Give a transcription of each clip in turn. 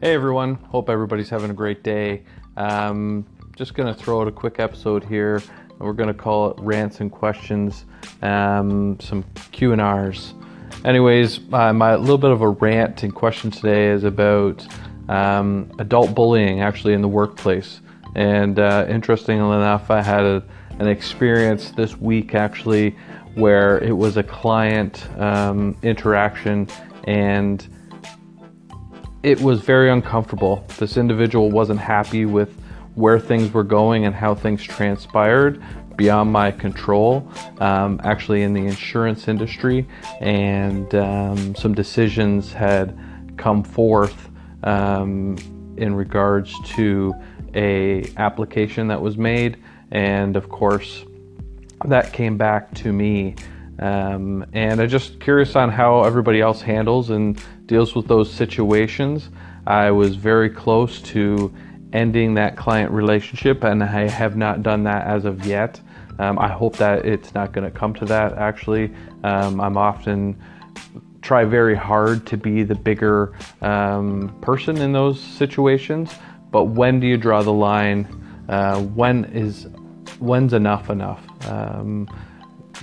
Hey everyone, hope everybody's having a great day. Um, just gonna throw out a quick episode here. We're gonna call it rants and questions, um, some Q and R's. Anyways, uh, my little bit of a rant and question today is about um, adult bullying, actually in the workplace. And uh, interestingly enough, I had a, an experience this week actually where it was a client um, interaction and it was very uncomfortable. This individual wasn't happy with where things were going and how things transpired beyond my control, um, actually, in the insurance industry. And um, some decisions had come forth um, in regards to a application that was made and of course that came back to me um, and I'm just curious on how everybody else handles and deals with those situations. I was very close to ending that client relationship, and I have not done that as of yet. Um, I hope that it's not going to come to that. Actually, um, I'm often try very hard to be the bigger um, person in those situations. But when do you draw the line? Uh, when is when's enough enough?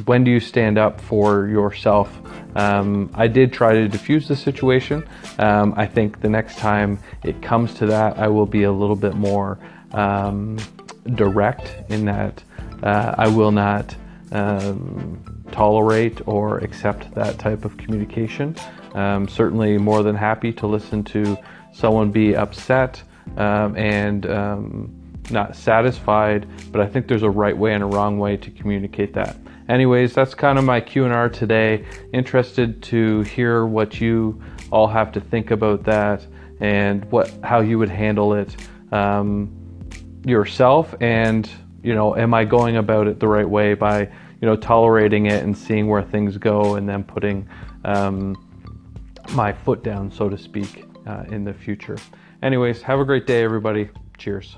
When do you stand up for yourself? Um, I did try to diffuse the situation. Um, I think the next time it comes to that, I will be a little bit more um, direct in that uh, I will not um, tolerate or accept that type of communication. Um, certainly more than happy to listen to someone be upset um, and not satisfied, but I think there's a right way and a wrong way to communicate that. Anyways, that's kind of my Q&R today. Interested to hear what you all have to think about that and what how you would handle it um, yourself and you know am I going about it the right way by you know tolerating it and seeing where things go and then putting um, my foot down so to speak uh, in the future. Anyways, have a great day everybody. Cheers.